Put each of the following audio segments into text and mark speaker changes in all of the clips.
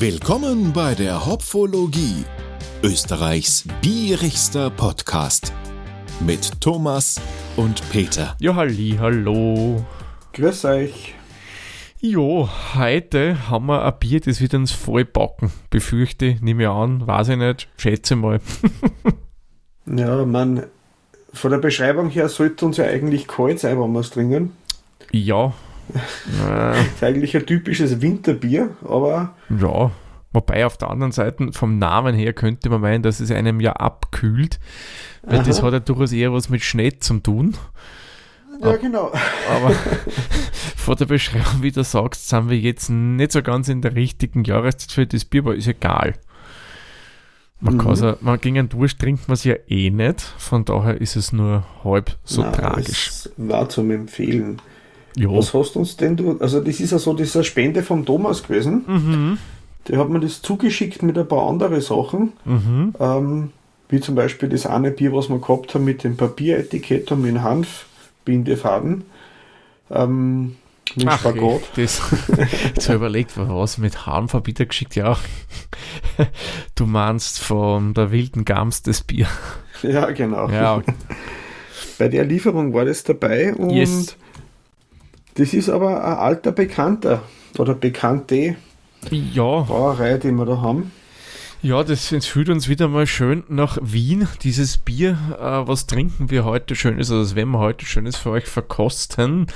Speaker 1: Willkommen bei der Hopfologie, Österreichs bierigster Podcast mit Thomas und Peter.
Speaker 2: Ja, halli, hallo.
Speaker 3: Grüß euch.
Speaker 2: Jo, heute haben wir ein Bier, das wird uns voll backen. Befürchte, nehme ich an, weiß ich nicht, schätze mal.
Speaker 3: ja, man, von der Beschreibung her sollte uns ja eigentlich kalt sein, wenn wir es trinken.
Speaker 2: Ja.
Speaker 3: Das ist eigentlich ein typisches Winterbier, aber.
Speaker 2: Ja, wobei auf der anderen Seite vom Namen her könnte man meinen, dass es einem ja abkühlt, weil Aha. das hat ja durchaus eher was mit Schnee zu tun.
Speaker 3: Ja, genau.
Speaker 2: Aber vor der Beschreibung, wie du sagst, sind wir jetzt nicht so ganz in der richtigen Jahreszeit für das Bier, aber ist egal. Man, mhm. kann man gegen einen Durst trinkt man es ja eh nicht, von daher ist es nur halb so Nein, tragisch.
Speaker 3: war zum Empfehlen. Jo. Was hast uns denn du? Also, das ist ja so, das ist eine Spende vom Thomas gewesen. Mhm. Der hat mir das zugeschickt mit ein paar anderen Sachen. Mhm. Ähm, wie zum Beispiel das eine Bier, was wir gehabt haben mit dem Papieretikett und mit dem Hanfbindefaden. Ähm, mit Ach,
Speaker 2: Spagat. Das, jetzt überlegt, was mit Hanfverbitter geschickt, ja. Du meinst von der wilden Gams das Bier.
Speaker 3: Ja, genau.
Speaker 2: Ja.
Speaker 3: Bei der Lieferung war das dabei und yes. Das ist aber ein alter Bekannter oder Bekannte
Speaker 2: ja.
Speaker 3: Brauerei, die wir da haben.
Speaker 2: Ja, das, führt uns wieder mal schön nach Wien. Dieses Bier, äh, was trinken wir heute Schönes, also das werden wir heute Schönes für euch verkosten.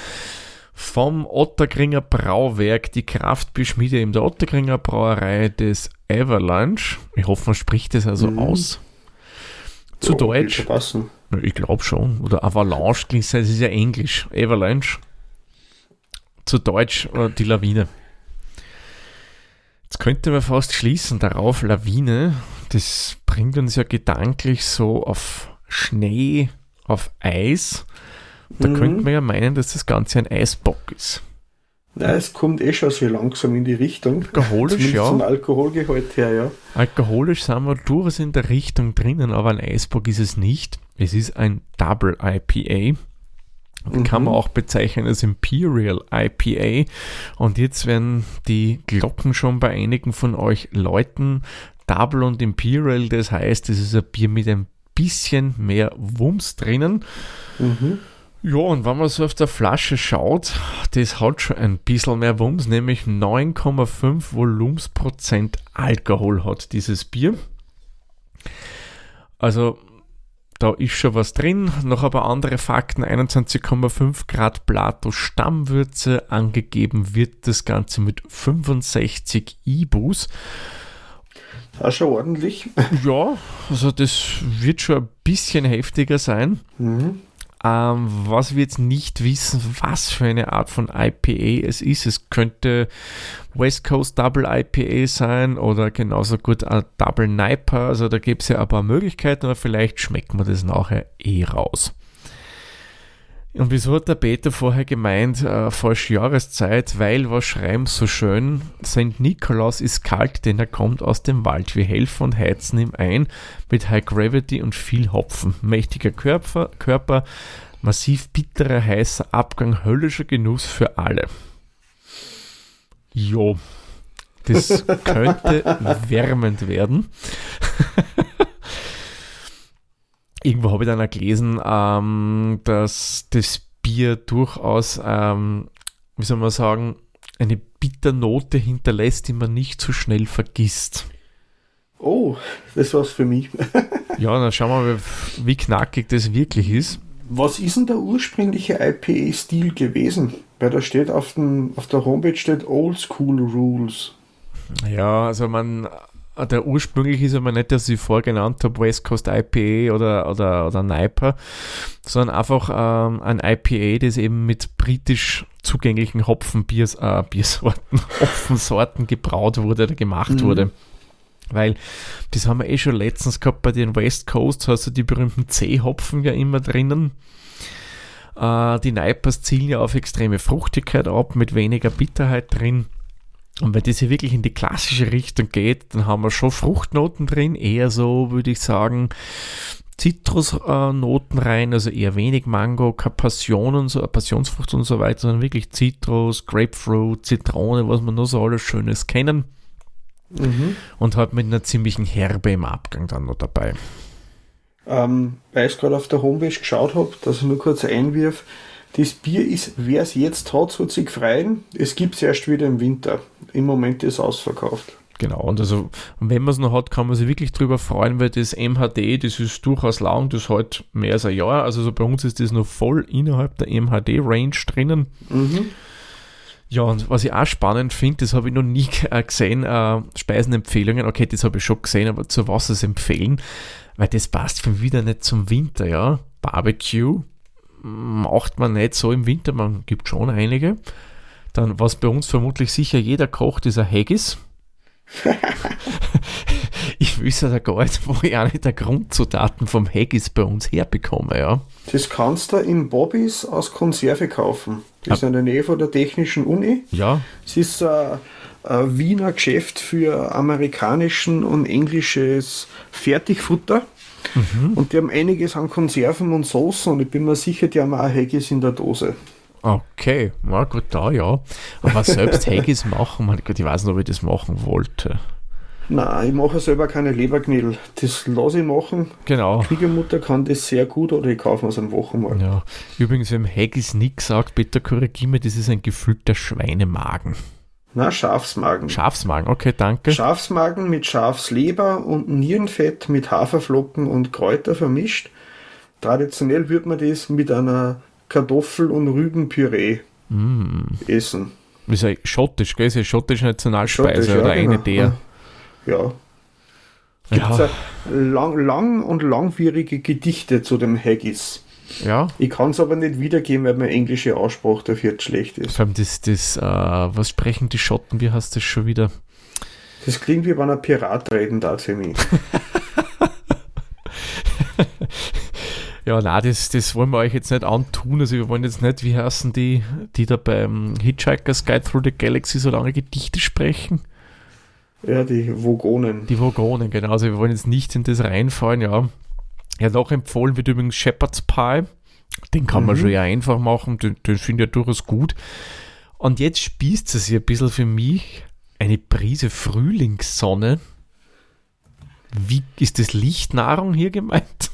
Speaker 2: Vom Otterkringer Brauwerk, die Kraftbierschmiede in der Otterkringer Brauerei des Avalanche. Ich hoffe, man spricht das also mhm. aus. Zu oh, Deutsch. Ich glaube schon. Oder Avalanche klingt es, ist ja Englisch. Avalanche. Zu Deutsch äh, die Lawine. Jetzt könnte man fast schließen darauf, Lawine, das bringt uns ja gedanklich so auf Schnee, auf Eis. Da mhm. könnte man ja meinen, dass das Ganze ein Eisbock ist.
Speaker 3: Nein, es kommt eh schon so langsam in die Richtung.
Speaker 2: Alkoholisch, ja.
Speaker 3: Zum Alkoholgehalt her, ja.
Speaker 2: Alkoholisch sind wir durchaus in der Richtung drinnen, aber ein Eisbock ist es nicht. Es ist ein Double IPA. Mhm. Kann man auch bezeichnen als Imperial IPA. Und jetzt werden die Glocken schon bei einigen von euch läuten. Double und Imperial, das heißt, es ist ein Bier mit ein bisschen mehr Wumms drinnen. Mhm. Ja, und wenn man so auf der Flasche schaut, das hat schon ein bisschen mehr Wumms, nämlich 9,5 Volumensprozent Alkohol hat dieses Bier. Also da ist schon was drin. Noch paar andere Fakten. 21,5 Grad Plato Stammwürze. Angegeben wird das Ganze mit 65 Ibus.
Speaker 3: Das ist schon ordentlich.
Speaker 2: Ja, also das wird schon ein bisschen heftiger sein. Mhm. Ähm, was wir jetzt nicht wissen, was für eine Art von IPA es ist. Es könnte West Coast Double IPA sein oder genauso gut ein Double Niper. Also da gibt es ja ein paar Möglichkeiten, aber vielleicht schmeckt man das nachher eh raus. Und wieso hat der Peter vorher gemeint, äh, falsche Jahreszeit, weil was schreiben so schön, St. Nikolaus ist kalt, denn er kommt aus dem Wald. Wir helfen und heizen ihm ein mit High Gravity und viel Hopfen. Mächtiger Körper, Körper massiv bitterer, heißer Abgang, höllischer Genuss für alle. Jo, das könnte wärmend werden. Irgendwo habe ich dann auch gelesen, ähm, dass das Bier durchaus, ähm, wie soll man sagen, eine Bitternote hinterlässt, die man nicht so schnell vergisst.
Speaker 3: Oh, das war's für mich.
Speaker 2: ja, dann schauen wir mal, wie knackig das wirklich ist.
Speaker 3: Was ist denn der ursprüngliche IPA-Stil gewesen? Weil da steht auf, den, auf der Homepage steht Old School Rules.
Speaker 2: Ja, also man, der ursprünglich ist aber nicht, dass ich vorher genannt habe, West Coast IPA oder, oder, oder Niper, sondern einfach ähm, ein IPA, das eben mit britisch zugänglichen Hopfenbiers, äh, Biersorten, Hopfensorten gebraut wurde oder gemacht mhm. wurde. Weil das haben wir eh schon letztens gehabt bei den West Coast, hast du die berühmten C-Hopfen ja immer drinnen. Äh, die Nipers zielen ja auf extreme Fruchtigkeit ab, mit weniger Bitterheit drin. Und wenn das hier wirklich in die klassische Richtung geht, dann haben wir schon Fruchtnoten drin, eher so, würde ich sagen, Zitrusnoten rein, also eher wenig Mango, keine Passion und so, Passionsfrucht und so weiter, sondern wirklich Zitrus, Grapefruit, Zitrone, was man nur so alles Schönes kennen. Mhm. Und hat mit einer ziemlichen Herbe im Abgang dann noch dabei.
Speaker 3: Ähm, weil ich gerade auf der Homepage geschaut habe, dass ich nur kurz einwirf, das Bier ist, wer es jetzt hat, soll sich freuen. Es gibt es erst wieder im Winter. Im Moment ist es ausverkauft.
Speaker 2: Genau, und also wenn man es noch hat, kann man sich wirklich drüber freuen, weil das MHD, das ist durchaus lang, das halt mehr als ein Jahr. Also so bei uns ist das noch voll innerhalb der MHD-Range drinnen. Mhm. Ja, und was ich auch spannend finde, das habe ich noch nie gesehen, äh, Speisenempfehlungen, okay, das habe ich schon gesehen, aber zu was es empfehlen, weil das passt für mich wieder nicht zum Winter, ja. Barbecue macht man nicht so im Winter, man gibt schon einige. Dann, was bei uns vermutlich sicher jeder kocht, ist ein Haggis. ich wüsste da gar nicht, wo ich eine der Grundzutaten vom Haggis bei uns herbekomme, ja.
Speaker 3: Das kannst du in Bobbys aus Konserve kaufen. Das ist in der Nähe von der Technischen Uni.
Speaker 2: Ja.
Speaker 3: Es ist ein, ein Wiener Geschäft für amerikanischen und englisches Fertigfutter. Mhm. Und die haben einiges an Konserven und Soßen und ich bin mir sicher, die haben auch Haggis in der Dose.
Speaker 2: Okay, na gut, da ja. Aber selbst Haggis machen, mein Gott, ich weiß nicht, ob ich das machen wollte.
Speaker 3: Nein, ich mache selber keine Leberknödel. Das lasse ich machen.
Speaker 2: Genau.
Speaker 3: Schwiegermutter kann das sehr gut oder ich kaufe mir es am Wochenmarkt.
Speaker 2: Ja. Übrigens, wenn Haggis nichts sagt, bitte korrigiere mir, das ist ein gefüllter Schweinemagen.
Speaker 3: Na, Schafsmagen.
Speaker 2: Schafsmagen, okay, danke.
Speaker 3: Schafsmagen mit Schafsleber und Nierenfett mit Haferflocken und Kräuter vermischt. Traditionell wird man das mit einer Kartoffel- und Rübenpüree mm. essen.
Speaker 2: Das ist ja schottisch, gell? Das ist ja schottische Nationalspeise schottisch, oder ja, eine genau. der.
Speaker 3: Ja. Gibt es ja. lang, lang und langwierige Gedichte zu dem Haggis.
Speaker 2: Ja.
Speaker 3: Ich kann es aber nicht wiedergeben, weil meine englische Aussprache dafür schlecht ist.
Speaker 2: Vor allem das, das äh, was sprechen die Schotten, wie heißt das schon wieder?
Speaker 3: Das klingt wie wenn ein Pirat reden da für mich.
Speaker 2: ja, na, das, das wollen wir euch jetzt nicht antun. Also wir wollen jetzt nicht, wie heißen die, die da beim Hitchhiker's Guide Through the Galaxy so lange Gedichte sprechen?
Speaker 3: Ja, die Vogonen.
Speaker 2: Die Vogonen, genau. Also wir wollen jetzt nicht in das reinfallen, ja. Ja, noch empfohlen wird übrigens Shepherd's Pie. Den kann mhm. man schon ja einfach machen, den, den finde ich ja durchaus gut. Und jetzt spießt es sich ein bisschen für mich eine Prise Frühlingssonne. Wie ist das Lichtnahrung hier gemeint?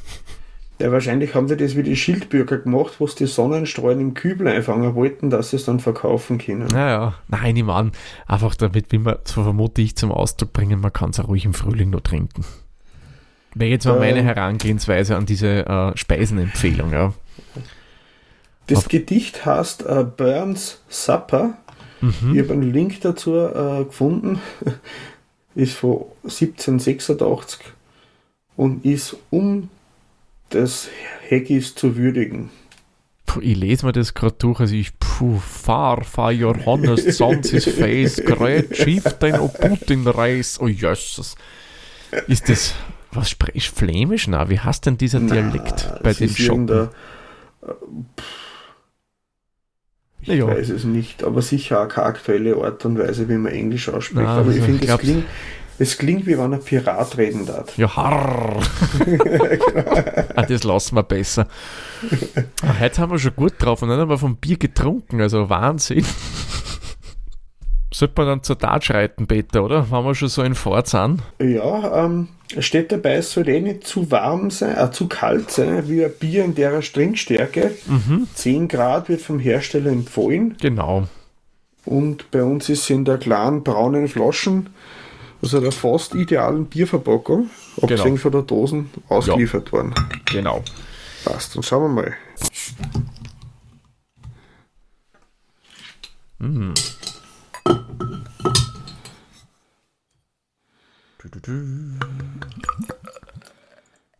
Speaker 3: Ja, wahrscheinlich haben sie das wie die Schildbürger gemacht, wo sie die Sonnenstrahlen im Kübel einfangen wollten, dass sie es dann verkaufen können.
Speaker 2: Naja, nein, ich meine, einfach damit, wie man, so vermute ich, zum Ausdruck bringen, man kann es auch ruhig im Frühling noch trinken. Wäre jetzt mal äh, meine Herangehensweise an diese äh, Speisenempfehlung, ja.
Speaker 3: Das Auf Gedicht heißt äh, Burns Supper. Mhm. Ich habe einen Link dazu äh, gefunden. ist von 1786 und ist um des Haggis zu würdigen.
Speaker 2: Puh, ich lese mir das gerade durch, also ich, puh, fahr, fahr Johannes, sonst his face, great chieftain o Putin reis, oh jösses. Ist das, was sprichst Flämisch? Na, wie heißt denn dieser Na, Dialekt bei den Schotten?
Speaker 3: Ich ja. weiß es nicht, aber sicher auch keine aktuelle Art und Weise, wie man Englisch ausspricht. Na, aber ich finde, es klingt, es klingt wie wenn ein Pirat reden darf.
Speaker 2: Ja, harr. ah, das lassen wir besser. Ah, heute haben wir schon gut drauf und dann haben wir vom Bier getrunken, also Wahnsinn. Sollte man dann zur Tat schreiten, Peter, oder? Wenn wir schon so in Fahrt sind.
Speaker 3: Ja, ähm, steht dabei, es soll eh nicht zu warm sein, äh, zu kalt sein, wie ein Bier in der Trinkstärke. Mhm. 10 Grad wird vom Hersteller empfohlen.
Speaker 2: Genau.
Speaker 3: Und bei uns ist es in der kleinen braunen Flaschen also der fast idealen Bierverpackung, abgesehen genau. von der Dosen, ausgeliefert ja. worden.
Speaker 2: Genau.
Speaker 3: Passt, dann schauen wir mal.
Speaker 2: Mhm.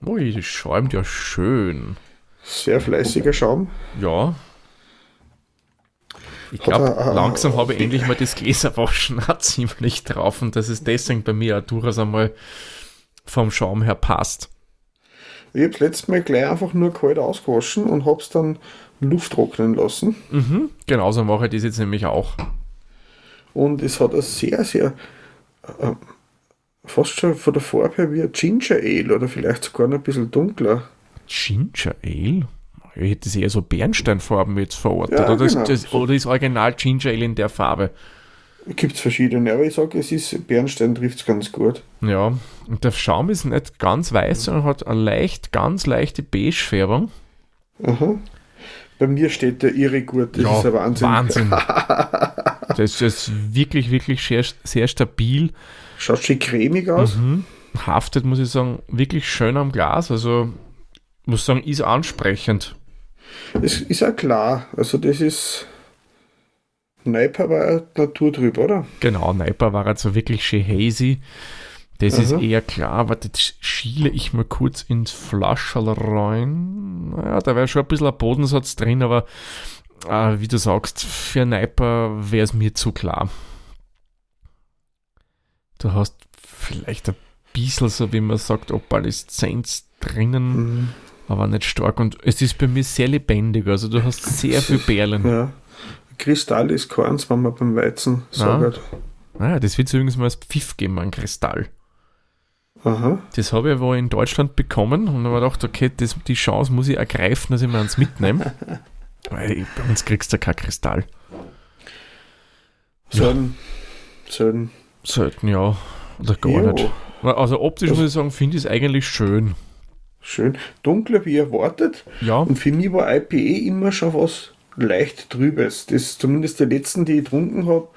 Speaker 2: Ui, das schäumt ja schön.
Speaker 3: Sehr fleißiger Schaum.
Speaker 2: Ja, ich glaube, äh, langsam habe ich endlich mal das Gläserwaschen auch ziemlich drauf und das ist deswegen bei mir auch durchaus einmal vom Schaum her passt.
Speaker 3: Ich habe es letztes Mal gleich einfach nur kalt ausgewaschen und habe es dann Luft trocknen lassen.
Speaker 2: Mhm, genauso mache ich das jetzt nämlich auch.
Speaker 3: Und es hat ein sehr, sehr, äh, fast schon von der Farbe her wie ein Ginger Ale oder vielleicht sogar noch ein bisschen dunkler.
Speaker 2: Ginger Ale? Ich hätte es eher so Bernsteinfarben jetzt verortet. Ja, oder, genau. das, oder ist Original Ginger Ale in der Farbe?
Speaker 3: Gibt es verschiedene, aber ich sage, es ist, Bernstein trifft es ganz gut.
Speaker 2: Ja, und der Schaum ist nicht ganz weiß, sondern hat eine leicht, ganz leichte Beige-Färbung.
Speaker 3: Aha. Bei mir steht der irre gut,
Speaker 2: das ja, ist ein Wahnsinn. Wahnsinn. das ist wirklich, wirklich sehr, sehr stabil.
Speaker 3: Schaut schön cremig aus. Mhm.
Speaker 2: Haftet, muss ich sagen, wirklich schön am Glas. Also, muss sagen, ist ansprechend.
Speaker 3: Es ist ja klar. Also, das ist. Neiper war ja naturtrüb, oder?
Speaker 2: Genau, Neiper war also wirklich schön hazy. Das Aha. ist eher klar. Warte, jetzt schiele ich mal kurz ins Flascherl rein. Naja, da wäre schon ein bisschen ein Bodensatz drin, aber äh, wie du sagst, für Neiper wäre es mir zu klar. Du hast vielleicht ein bisschen so, wie man sagt, Opaleszenz drinnen, mhm. aber nicht stark. Und es ist bei mir sehr lebendig. Also du hast sehr viel Perlen.
Speaker 3: Ja. Kristall ist keins, wenn man beim Weizen sagt.
Speaker 2: Ah. ah, das wird es übrigens mal als Pfiff geben, ein Kristall. Aha. Das habe ich aber in Deutschland bekommen und habe gedacht, okay, das, die Chance muss ich ergreifen, dass ich mir eins mitnehme. Weil bei uns kriegst du kein Kristall.
Speaker 3: Selten. Ja. Selten.
Speaker 2: Selten, ja. Oder gar jo. nicht. Also optisch also, muss ich sagen, finde ich es eigentlich schön.
Speaker 3: Schön. Dunkler wie erwartet.
Speaker 2: Ja.
Speaker 3: Und für mich war IPE immer schon was leicht Trübes. Das zumindest die letzten, die ich getrunken habe,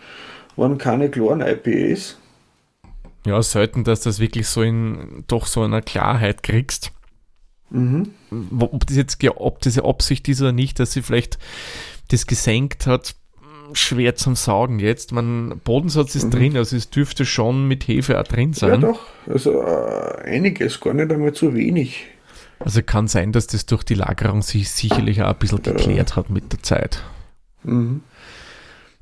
Speaker 3: waren keine klaren IPAs.
Speaker 2: Ja, selten, dass du das wirklich so in doch so einer Klarheit kriegst. Mhm. Ob das jetzt ob diese Absicht ist oder nicht, dass sie vielleicht das gesenkt hat, schwer zum Sagen jetzt. Mein Bodensatz ist mhm. drin, also es dürfte schon mit Hefe auch drin sein. Ja,
Speaker 3: doch. Also äh, einiges, gar nicht einmal zu wenig.
Speaker 2: Also kann sein, dass das durch die Lagerung sich sicherlich auch ein bisschen geklärt hat mit der Zeit. Mhm.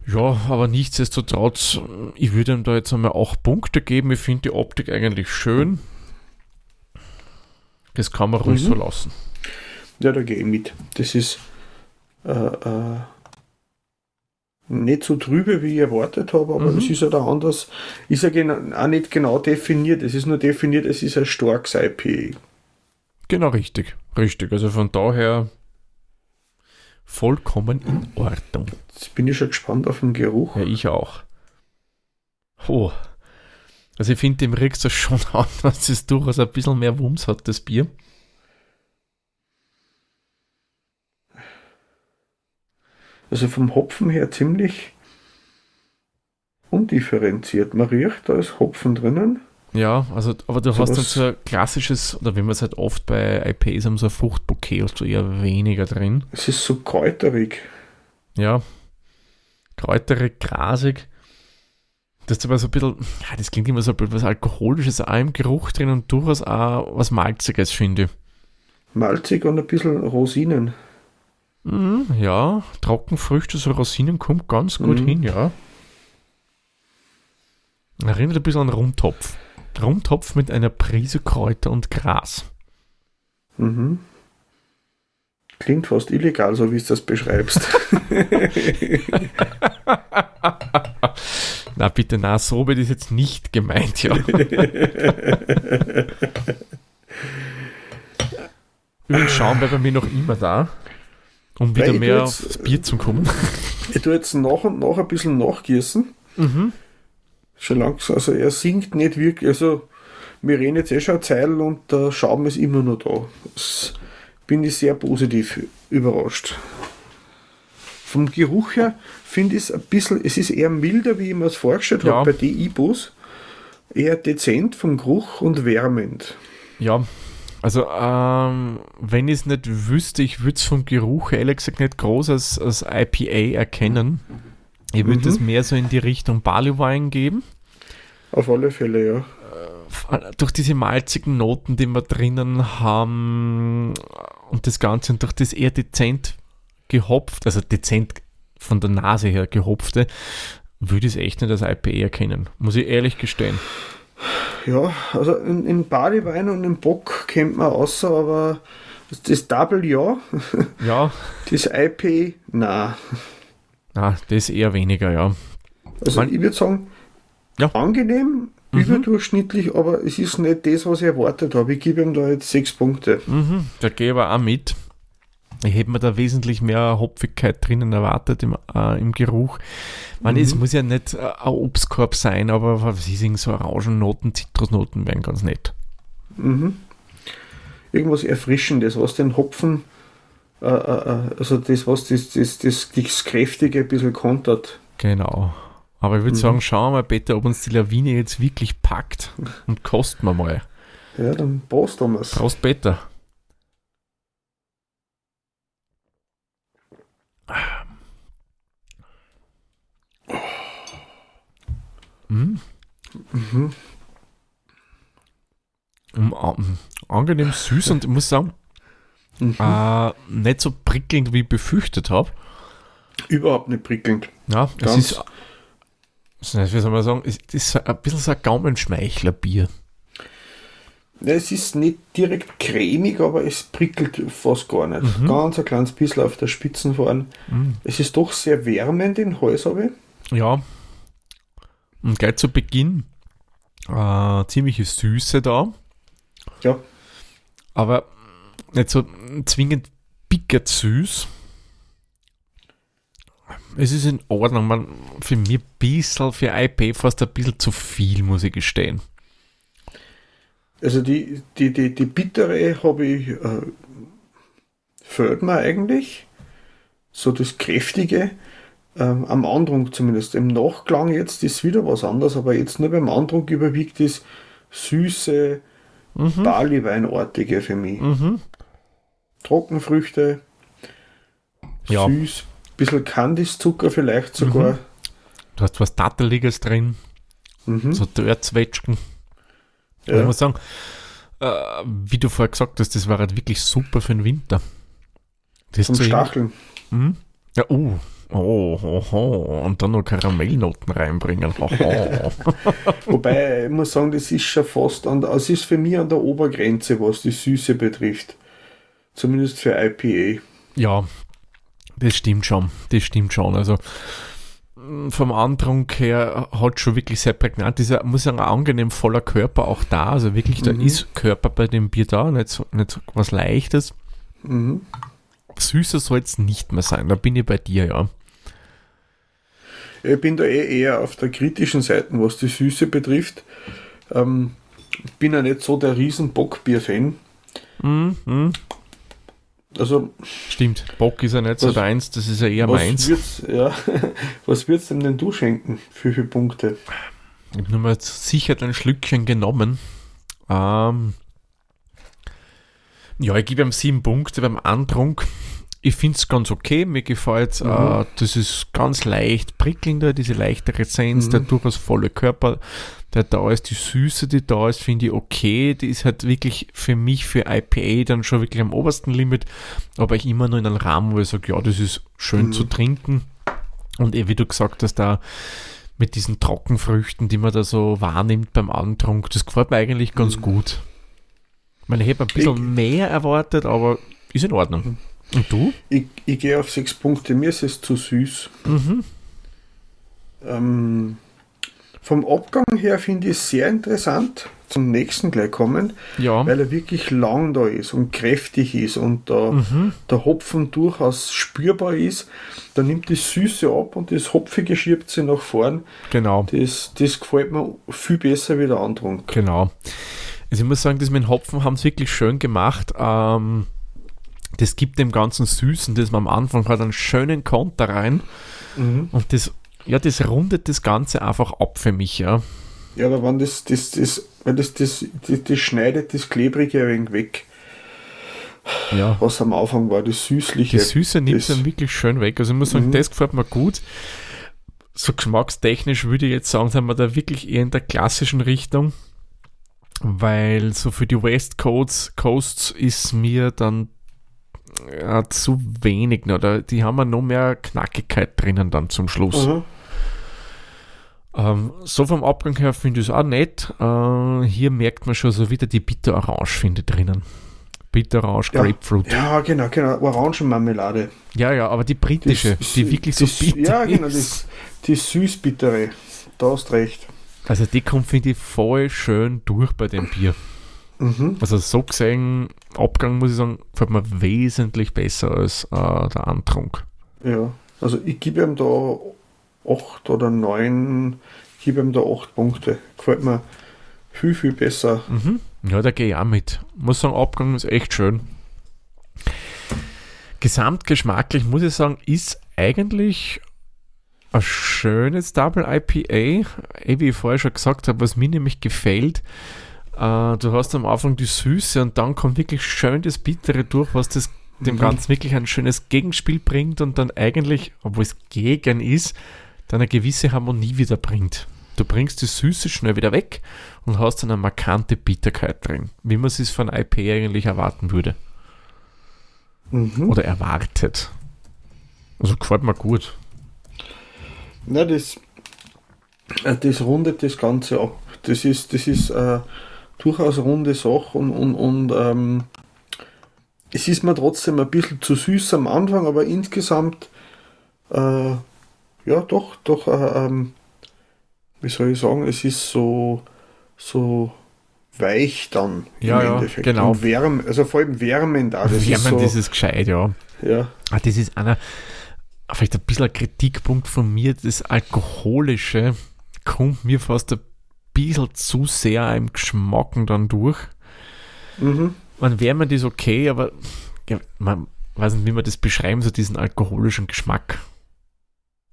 Speaker 2: Ja, aber nichtsdestotrotz, ich würde ihm da jetzt einmal auch Punkte geben. Ich finde die Optik eigentlich schön. Das kann man ruhig mhm. so lassen.
Speaker 3: Ja, da gehe ich mit. Das ist äh, äh, nicht so trübe, wie ich erwartet habe, aber mhm. ist ja da anders. Ist ja auch nicht genau definiert. Es ist nur definiert, es ist ein starkes IPA.
Speaker 2: Genau, richtig. Richtig. Also von daher vollkommen in Ordnung.
Speaker 3: Jetzt bin ich schon gespannt auf den Geruch.
Speaker 2: Ja, ich auch. Oh. Also ich finde, dem riechst du schon an, dass es durchaus ein bisschen mehr Wumms hat, das Bier.
Speaker 3: Also vom Hopfen her ziemlich undifferenziert. Man riecht, da ist Hopfen drinnen.
Speaker 2: Ja, also, aber du so hast dann so ein klassisches, oder wie man es halt oft bei IPs haben, so ein Fruchtbouquet, hast du eher weniger drin.
Speaker 3: Es ist so kräuterig.
Speaker 2: Ja, kräuterig, grasig. Das ist aber so ein bisschen, ja, das klingt immer so etwas Alkoholisches auch im Geruch drin und durchaus auch was Malziges, finde ich.
Speaker 3: Malzig und ein bisschen Rosinen.
Speaker 2: Mm, ja, Trockenfrüchte, so Rosinen kommt ganz gut mm. hin, ja. Erinnert ein bisschen an Rumtopf. Rumtopf mit einer Prise Kräuter und Gras.
Speaker 3: Mhm. Klingt fast illegal, so wie du das beschreibst.
Speaker 2: na bitte, na, so wird es jetzt nicht gemeint, ja. Übrigens schauen wir bei mir noch immer da, um wieder mehr jetzt, aufs Bier zu kommen.
Speaker 3: Ich tue jetzt nach und nach ein bisschen nachgießen. Mhm. Schon langsam, also er sinkt nicht wirklich, also wir reden jetzt eh schon eine Zeit und der Schaum ist immer noch da. Das bin ich sehr positiv überrascht. Vom Geruch her finde ich es ein bisschen, es ist eher milder, wie ich mir es vorgestellt ja. habe bei den Ibus. Eher dezent vom Geruch und wärmend.
Speaker 2: Ja, also ähm, wenn ich es nicht wüsste, ich würde es vom Geruch ehrlich gesagt nicht groß als, als IPA erkennen. Ich würde mhm. das mehr so in die Richtung Barley Wine geben.
Speaker 3: Auf alle Fälle, ja.
Speaker 2: Äh, durch diese malzigen Noten, die wir drinnen haben und das Ganze und durch das eher dezent gehopft, also dezent von der Nase her gehopfte, würde ich es echt nicht als IPA erkennen. Muss ich ehrlich gestehen.
Speaker 3: Ja, also in, in Badewein und im Bock kennt man außer, aber das Double ja.
Speaker 2: Ja.
Speaker 3: Das IP, na.
Speaker 2: Ah, das eher weniger, ja.
Speaker 3: Also Man, ich würde sagen, ja. angenehm, mhm. überdurchschnittlich, aber es ist nicht das, was ich erwartet habe. Ich gebe ihm da jetzt sechs Punkte.
Speaker 2: Mhm, da gehe ich aber auch mit. Ich hätte mir da wesentlich mehr Hopfigkeit drinnen erwartet im, äh, im Geruch. Man, mhm. es muss ja nicht äh, ein Obstkorb sein, aber was ist so Orangennoten, Zitrusnoten wären ganz nett.
Speaker 3: Mhm. Irgendwas Erfrischendes, was den Hopfen, äh, äh, äh, also das, was das, das, das, das Kräftige ein bisschen kontert.
Speaker 2: Genau. Aber ich würde mhm. sagen, schauen wir mal bitte, ob uns die Lawine jetzt wirklich packt und kosten wir mal.
Speaker 3: Ja, dann Prost, Thomas.
Speaker 2: Prost, Peter. Mhm. Mhm. Um, angenehm süß und ich muss sagen, mhm. äh, nicht so prickelnd, wie ich befürchtet habe.
Speaker 3: Überhaupt nicht prickelnd.
Speaker 2: Ja, Ganz es ist, wie soll man sagen, es ist ein bisschen so ein Gaumenschmeichler-Bier.
Speaker 3: Es ist nicht direkt cremig, aber es prickelt fast gar nicht. Mhm. Ganz ein kleines bisschen auf der Spitzen vorn. Mhm. Es ist doch sehr wärmend in Hals, habe
Speaker 2: ich. Ja. Und gleich zu Beginn äh, ziemliche Süße da.
Speaker 3: Ja.
Speaker 2: Aber nicht so zwingend bickert süß. Es ist in Ordnung. Man, für mich ein bisschen, für IP fast ein bisschen zu viel, muss ich gestehen.
Speaker 3: Also die, die, die, die bittere habe ich, äh, fällt mir eigentlich. So das Kräftige. Ähm, am Andrunk zumindest. Im Nachklang jetzt ist wieder was anderes, aber jetzt nur beim Andrunk überwiegt das süße, mhm. Barley-Weinartige für mich. Mhm. Trockenfrüchte, ja. süß, bisschen Kandiszucker vielleicht sogar. Mhm.
Speaker 2: Du hast was Datteliges drin, mhm. so Dörzwetschgen. Ja. Ich muss sagen, äh, wie du vorher gesagt hast, das war halt wirklich super für den Winter.
Speaker 3: Das Zum Stacheln.
Speaker 2: Mhm. Ja, uh, Oh, oh, oh, und dann noch Karamellnoten reinbringen.
Speaker 3: Wobei, ich muss sagen, das ist schon fast an, es ist für mich an der Obergrenze, was die Süße betrifft. Zumindest für IPA.
Speaker 2: Ja, das stimmt schon. Das stimmt schon. Also mm, vom Andrunk her hat schon wirklich sehr prägnant. Dieser, muss sagen, ein angenehm voller Körper auch da. Also wirklich, mhm. da ist Körper bei dem Bier da, nicht, so, nicht so was Leichtes. Mhm. Süßer soll es nicht mehr sein. Da bin ich bei dir, ja.
Speaker 3: Ich bin da eh eher auf der kritischen Seite, was die Süße betrifft. Ähm, bin ja nicht so der riesen Bockbier-Fan.
Speaker 2: Mm, mm. Also, Stimmt, Bock ist ja nicht was, so deins, das ist ja eher was meins.
Speaker 3: Wird's, ja, was würdest denn, denn du schenken? Für viele Punkte?
Speaker 2: Ich habe nur mal sicher ein Schlückchen genommen. Ähm, ja, ich gebe ihm sieben Punkte beim Antrunk ich finde es ganz okay, mir gefällt mhm. äh, das ist ganz leicht prickelnder, diese leichte Rezenz, mhm. der durchaus volle Körper, der da ist, die Süße, die da ist, finde ich okay, die ist halt wirklich für mich, für IPA dann schon wirklich am obersten Limit, aber ich immer nur in einem Rahmen, wo ich sage, ja, das ist schön mhm. zu trinken und eh, wie du gesagt hast, da mit diesen Trockenfrüchten, die man da so wahrnimmt beim Antrunk, das gefällt mir eigentlich ganz mhm. gut. Ich meine, ich hätte ein bisschen ich, mehr erwartet, aber ist in Ordnung. Und du?
Speaker 3: Ich, ich gehe auf sechs Punkte. Mir ist es zu süß. Mhm. Ähm, vom Abgang her finde ich es sehr interessant. Zum nächsten gleich kommen,
Speaker 2: ja.
Speaker 3: weil er wirklich lang da ist und kräftig ist und da mhm. der Hopfen durchaus spürbar ist. Da nimmt die Süße ab und das Hopfige schiebt sie nach vorn.
Speaker 2: Genau.
Speaker 3: Das, das gefällt mir viel besser wie der Antrunk.
Speaker 2: Genau. Also ich muss sagen, das mit dem Hopfen haben sie wirklich schön gemacht. Ähm, das gibt dem ganzen Süßen, das man am Anfang hat, einen schönen Konter rein. Mhm. Und das, ja, das rundet das Ganze einfach ab für mich, ja.
Speaker 3: Ja, aber wenn das, das, das, wenn das, das, das, das schneidet das Klebrige ein wenig weg. Ja. Was am Anfang war, das Süßliche.
Speaker 2: Die Süße nimmt dann wirklich schön weg. Also ich muss sagen, mhm. das gefällt mir gut. So geschmackstechnisch würde ich jetzt sagen, sind wir da wirklich eher in der klassischen Richtung. Weil so für die West Coasts, Coasts ist mir dann ja, zu wenig. Oder die haben ja noch mehr Knackigkeit drinnen dann zum Schluss. Mhm. Ähm, so vom Abgang her finde ich es auch nett. Äh, hier merkt man schon so wieder die Bitterorange finde drinnen. Bitterorange,
Speaker 3: ja,
Speaker 2: Grapefruit.
Speaker 3: Ja, genau, genau. Orangenmarmelade.
Speaker 2: Ja, ja, aber die britische, das, die wirklich so bitter
Speaker 3: Ja, genau, die, die süß-bittere. Da hast recht.
Speaker 2: Also die kommt, finde ich, voll schön durch bei dem Bier. Mhm. Also so gesehen, Abgang muss ich sagen, gefällt mir wesentlich besser als äh, der Antrunk.
Speaker 3: Ja, also ich gebe ihm da 8 oder 9, ich gebe ihm da 8 Punkte. Gefällt mir viel, viel besser.
Speaker 2: Mhm. Ja, da gehe ich auch mit. Muss sagen, Abgang ist echt schön. Gesamtgeschmacklich muss ich sagen, ist eigentlich ein schönes Double IPA. Eh, wie ich vorher schon gesagt habe, was mir nämlich gefällt, äh, du hast am Anfang die Süße und dann kommt wirklich schön das Bittere durch, was das dem mhm. Ganzen wirklich ein schönes Gegenspiel bringt und dann eigentlich, obwohl es gegen ist, dann eine gewisse Harmonie wieder bringt. Du bringst die Süße schnell wieder weg und hast dann eine markante Bitterkeit drin, wie man es von IPA eigentlich erwarten würde. Mhm. Oder erwartet. Also gefällt mir gut.
Speaker 3: Na, das, das rundet das Ganze ab. Das ist, das ist äh, durchaus runde Sache und, und, und ähm, es ist mir trotzdem ein bisschen zu süß am Anfang, aber insgesamt äh, ja doch, doch, äh, ähm, wie soll ich sagen, es ist so, so weich dann
Speaker 2: ja, im Endeffekt. Ja, genau. Und
Speaker 3: wärm, also vor allem wärmend
Speaker 2: auch. Das Wärmend ist, so, ist gescheit, ja.
Speaker 3: Ja.
Speaker 2: Ah, das ist einer, vielleicht ein bisschen ein Kritikpunkt von mir, das Alkoholische kommt mir fast ein bisschen zu sehr im Geschmacken dann durch. Mhm. Man wärmend ist okay, aber ja, man weiß nicht, wie man das beschreiben, so diesen alkoholischen Geschmack.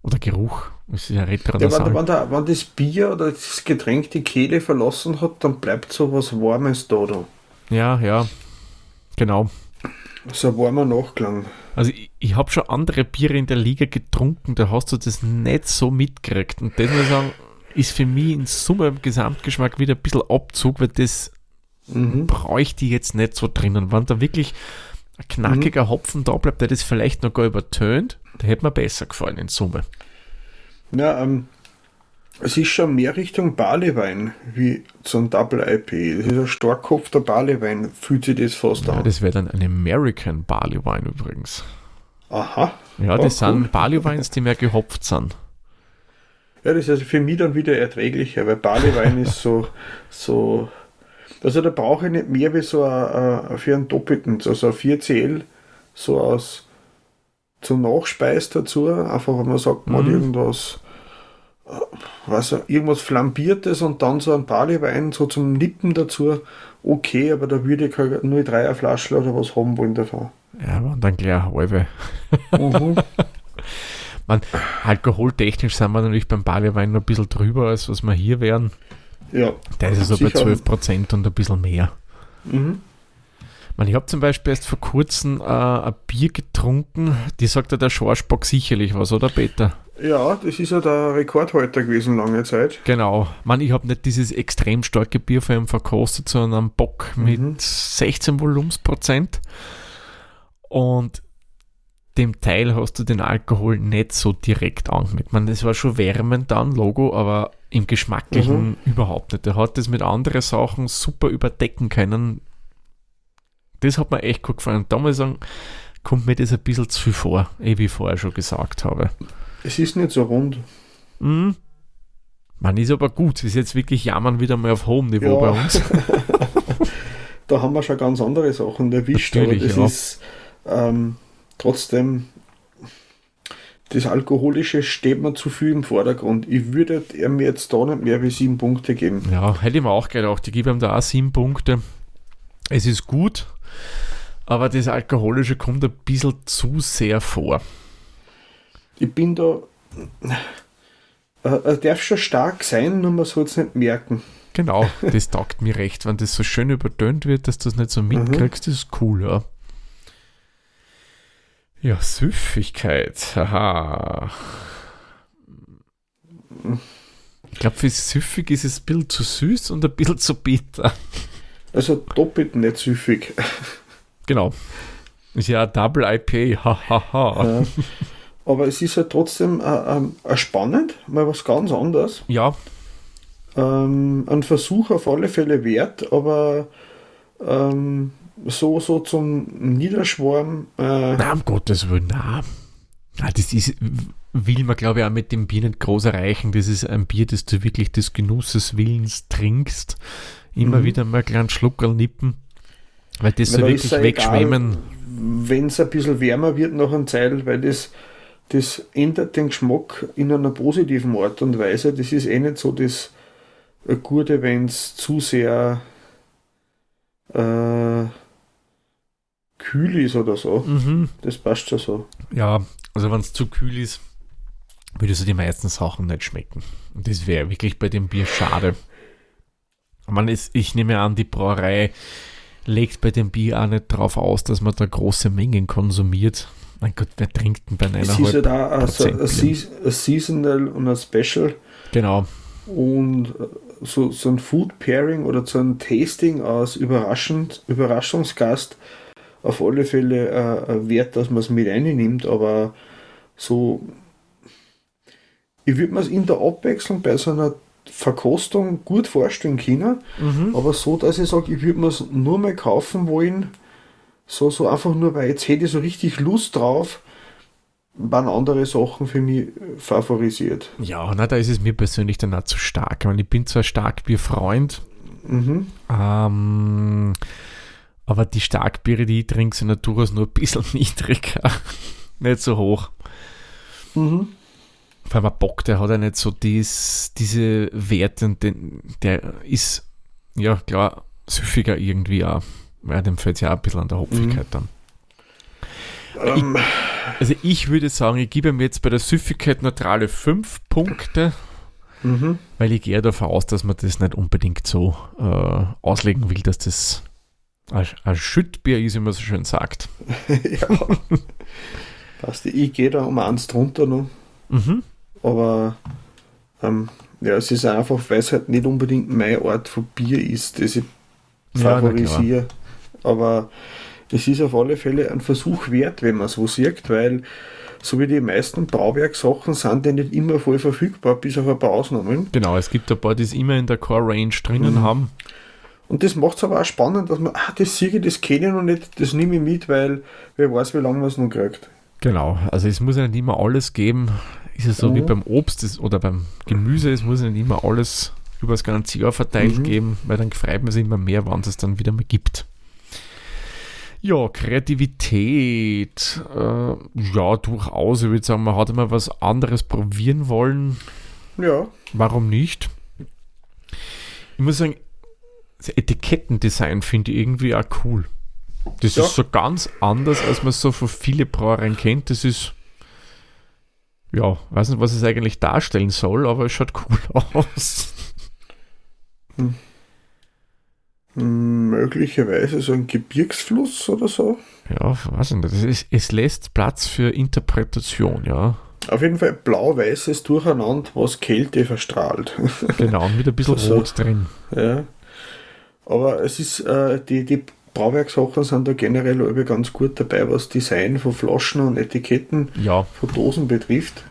Speaker 2: Oder Geruch.
Speaker 3: Das ist ja, ja wenn, wenn, der, wenn, das Bier oder das Getränk die Kehle verlassen hat, dann bleibt so was Warmes da. da.
Speaker 2: Ja, ja. Genau.
Speaker 3: So ein warmer Nachklang.
Speaker 2: Also ich, ich habe schon andere Biere in der Liga getrunken, da hast du das nicht so mitgekriegt. Und das muss ich sagen, ist für mich in Summe im Gesamtgeschmack wieder ein bisschen Abzug, weil das mhm. bräuchte ich jetzt nicht so drinnen. Wenn da wirklich ein knackiger mhm. Hopfen da bleibt, der das vielleicht noch gar übertönt, der hätte mir besser gefallen in Summe.
Speaker 3: Ja, ähm, es ist schon mehr Richtung Barleywein wie so ein Double IP. Das ist ein starkkopfter Barleywein, fühlt sich das fast
Speaker 2: ja,
Speaker 3: an.
Speaker 2: Das wäre dann ein American Barleywein übrigens.
Speaker 3: Aha.
Speaker 2: Ja, das oh, sind cool. Barleyweins, die mehr gehopft sind.
Speaker 3: Ja, das ist also für mich dann wieder erträglicher, weil Barleywein ist so, so. Also da brauche ich nicht mehr wie so für einen doppelten, so, so ein 4CL, so aus zum Nachspeis dazu. Einfach, wenn man sagt, man mhm. irgendwas, äh, was, irgendwas Flambiertes und dann so ein Barleywein so zum Nippen dazu. Okay, aber da würde ich nur drei Flaschen oder was haben wollen davon.
Speaker 2: Ja, waren dann gleich eine halbe. Mhm. Man, alkoholtechnisch sind wir natürlich beim Barleywein noch ein bisschen drüber, als was wir hier wären.
Speaker 3: Ja.
Speaker 2: Der ist also bei 12% und ein bisschen mehr. Mhm. Man, ich habe zum Beispiel erst vor kurzem äh, ein Bier getrunken, die sagt ja der Schorschbock sicherlich was, oder Peter?
Speaker 3: Ja, das ist ja der Rekordhalter gewesen lange Zeit.
Speaker 2: Genau. Man, ich habe nicht dieses extrem starke Bier für ihn verkostet, sondern einen Bock mhm. mit 16 Volumensprozent. Und dem Teil hast du den Alkohol nicht so direkt angemerkt. Man, das war schon wärmend dann, Logo, aber im Geschmacklichen mhm. überhaupt nicht. Der hat das mit anderen Sachen super überdecken können, das hat mir echt gut gefallen. Und da muss ich sagen, kommt mir das ein bisschen zu viel vor, eh wie ich vorher schon gesagt habe.
Speaker 3: Es ist nicht so rund.
Speaker 2: Mhm. Man ist aber gut. Ist jetzt wirklich Jammern wieder mal auf hohem Niveau ja. bei uns.
Speaker 3: da haben wir schon ganz andere Sachen erwischt, Natürlich, aber das ja. ist ähm, trotzdem das Alkoholische steht mir zu viel im Vordergrund. Ich würde ihm jetzt da nicht mehr wie sieben Punkte geben.
Speaker 2: Ja, hätte ich mir auch gedacht. Ich gebe ihm da auch sieben Punkte. Es ist gut, aber das Alkoholische kommt ein bisschen zu sehr vor.
Speaker 3: Ich bin da. Äh, er darf schon stark sein, nur man soll es nicht merken.
Speaker 2: Genau, das taugt mir recht. Wenn das so schön übertönt wird, dass du es nicht so mitkriegst, mhm. das ist cool, ja. Ja, Süffigkeit. Haha. Ich glaube, für süffig ist es ein bisschen zu süß und ein bisschen zu bitter.
Speaker 3: Also doppelt nicht süffig.
Speaker 2: Genau. Ist ja Double IPA, hahaha. ja.
Speaker 3: Aber es ist halt trotzdem äh, äh, spannend, mal was ganz anderes.
Speaker 2: Ja.
Speaker 3: Ähm, ein Versuch auf alle Fälle wert, aber ähm, so, so zum Niederschwarm.
Speaker 2: Äh, na, um Gottes Willen, na. na das ist, will man, glaube ich, auch mit dem Bier nicht groß erreichen. Das ist ein Bier, das du wirklich des Genusses Willens trinkst Immer mhm. wieder mal einen kleinen Schluckerl nippen, weil das so wirklich wegschwemmen.
Speaker 3: Wenn es ein bisschen wärmer wird nach einem Zeil, weil das, das ändert den Geschmack in einer positiven Art und Weise. Das ist eh nicht so das Gute, wenn es zu sehr äh, kühl ist oder so. Mhm. Das passt schon so.
Speaker 2: Ja, also wenn es zu kühl ist, würde so die meisten Sachen nicht schmecken. Und das wäre wirklich bei dem Bier schade. Man ist, ich nehme an, die Brauerei legt bei dem Bier auch nicht darauf aus, dass man da große Mengen konsumiert. Mein Gott, wer trinkt denn bei einer Es
Speaker 3: ist ja da also ein Seasonal und ein Special.
Speaker 2: Genau.
Speaker 3: Und äh, so, so ein Food Pairing oder so ein Tasting aus Überraschend, Überraschungsgast auf alle Fälle äh, wert, dass man es mit reinnimmt, aber so ich würde mir es in der Abwechslung bei so einer Verkostung gut vorstellen können, mhm. aber so, dass ich sage, ich würde mir es nur mal kaufen wollen, so, so einfach nur, weil jetzt hätte ich so richtig Lust drauf, waren andere Sachen für mich favorisiert.
Speaker 2: Ja, na, da ist es mir persönlich dann auch zu stark. Ich, meine, ich bin zwar Starkbierfreund, mhm. ähm, aber die Starkbiere, die ich trinke, sind durchaus nur ein bisschen niedriger. nicht so hoch. Mhm. Vor allem Bock, der hat ja nicht so dies, diese Werte und den, der ist, ja klar, süffiger irgendwie auch. Ja, dem fällt es ja auch ein bisschen an der Hopfigkeit mhm. dann. Ich, ähm. also ich würde sagen, ich gebe mir jetzt bei der Süffigkeit neutrale 5 Punkte, mhm. weil ich gehe davon aus, dass man das nicht unbedingt so äh, auslegen will, dass das ein, ein Schüttbier ist, wie man so schön sagt. ja.
Speaker 3: Passt, ich gehe da um eins drunter noch. Mhm. Aber ähm, ja, es ist einfach, weil es halt nicht unbedingt mein Art von Bier ist, das ich favorisiere. Ja, Aber es ist auf alle Fälle ein Versuch wert, wenn man so sieht, weil so wie die meisten Brauwerksachen sind die nicht immer voll verfügbar, bis auf ein paar Ausnahmen.
Speaker 2: Genau, es gibt ein paar, die es immer in der Core-Range drinnen mhm. haben.
Speaker 3: Und das macht es aber auch spannend, dass man, ah, das Siege, das kenne ich noch nicht, das nehme ich mit, weil wer weiß, wie lange man es noch kriegt.
Speaker 2: Genau, also es muss ja nicht immer alles geben. Ist es so mhm. wie beim Obst das, oder beim Gemüse, es muss ja nicht immer alles über das ganze Jahr verteilt mhm. geben, weil dann freut man sich immer mehr, wann es dann wieder mal gibt. Ja, Kreativität. Äh, ja, durchaus. Ich würde sagen, man hat immer was anderes probieren wollen.
Speaker 3: Ja.
Speaker 2: Warum nicht? Ich muss sagen, Etikettendesign finde ich irgendwie auch cool. Das ja. ist so ganz anders, als man so von vielen Brauereien kennt. Das ist, ja, weiß nicht, was es eigentlich darstellen soll, aber es schaut cool aus.
Speaker 3: Hm. Möglicherweise so ein Gebirgsfluss oder so.
Speaker 2: Ja, weiß nicht. Ist, es lässt Platz für Interpretation, ja.
Speaker 3: Auf jeden Fall blau-weißes Durcheinander, was Kälte verstrahlt.
Speaker 2: Genau, mit ein bisschen also, Rot drin.
Speaker 3: Ja. Aber es ist, äh, die, die Brauwerkssachen sind da generell ganz gut dabei, was Design von Flaschen und Etiketten
Speaker 2: ja.
Speaker 3: von Dosen betrifft.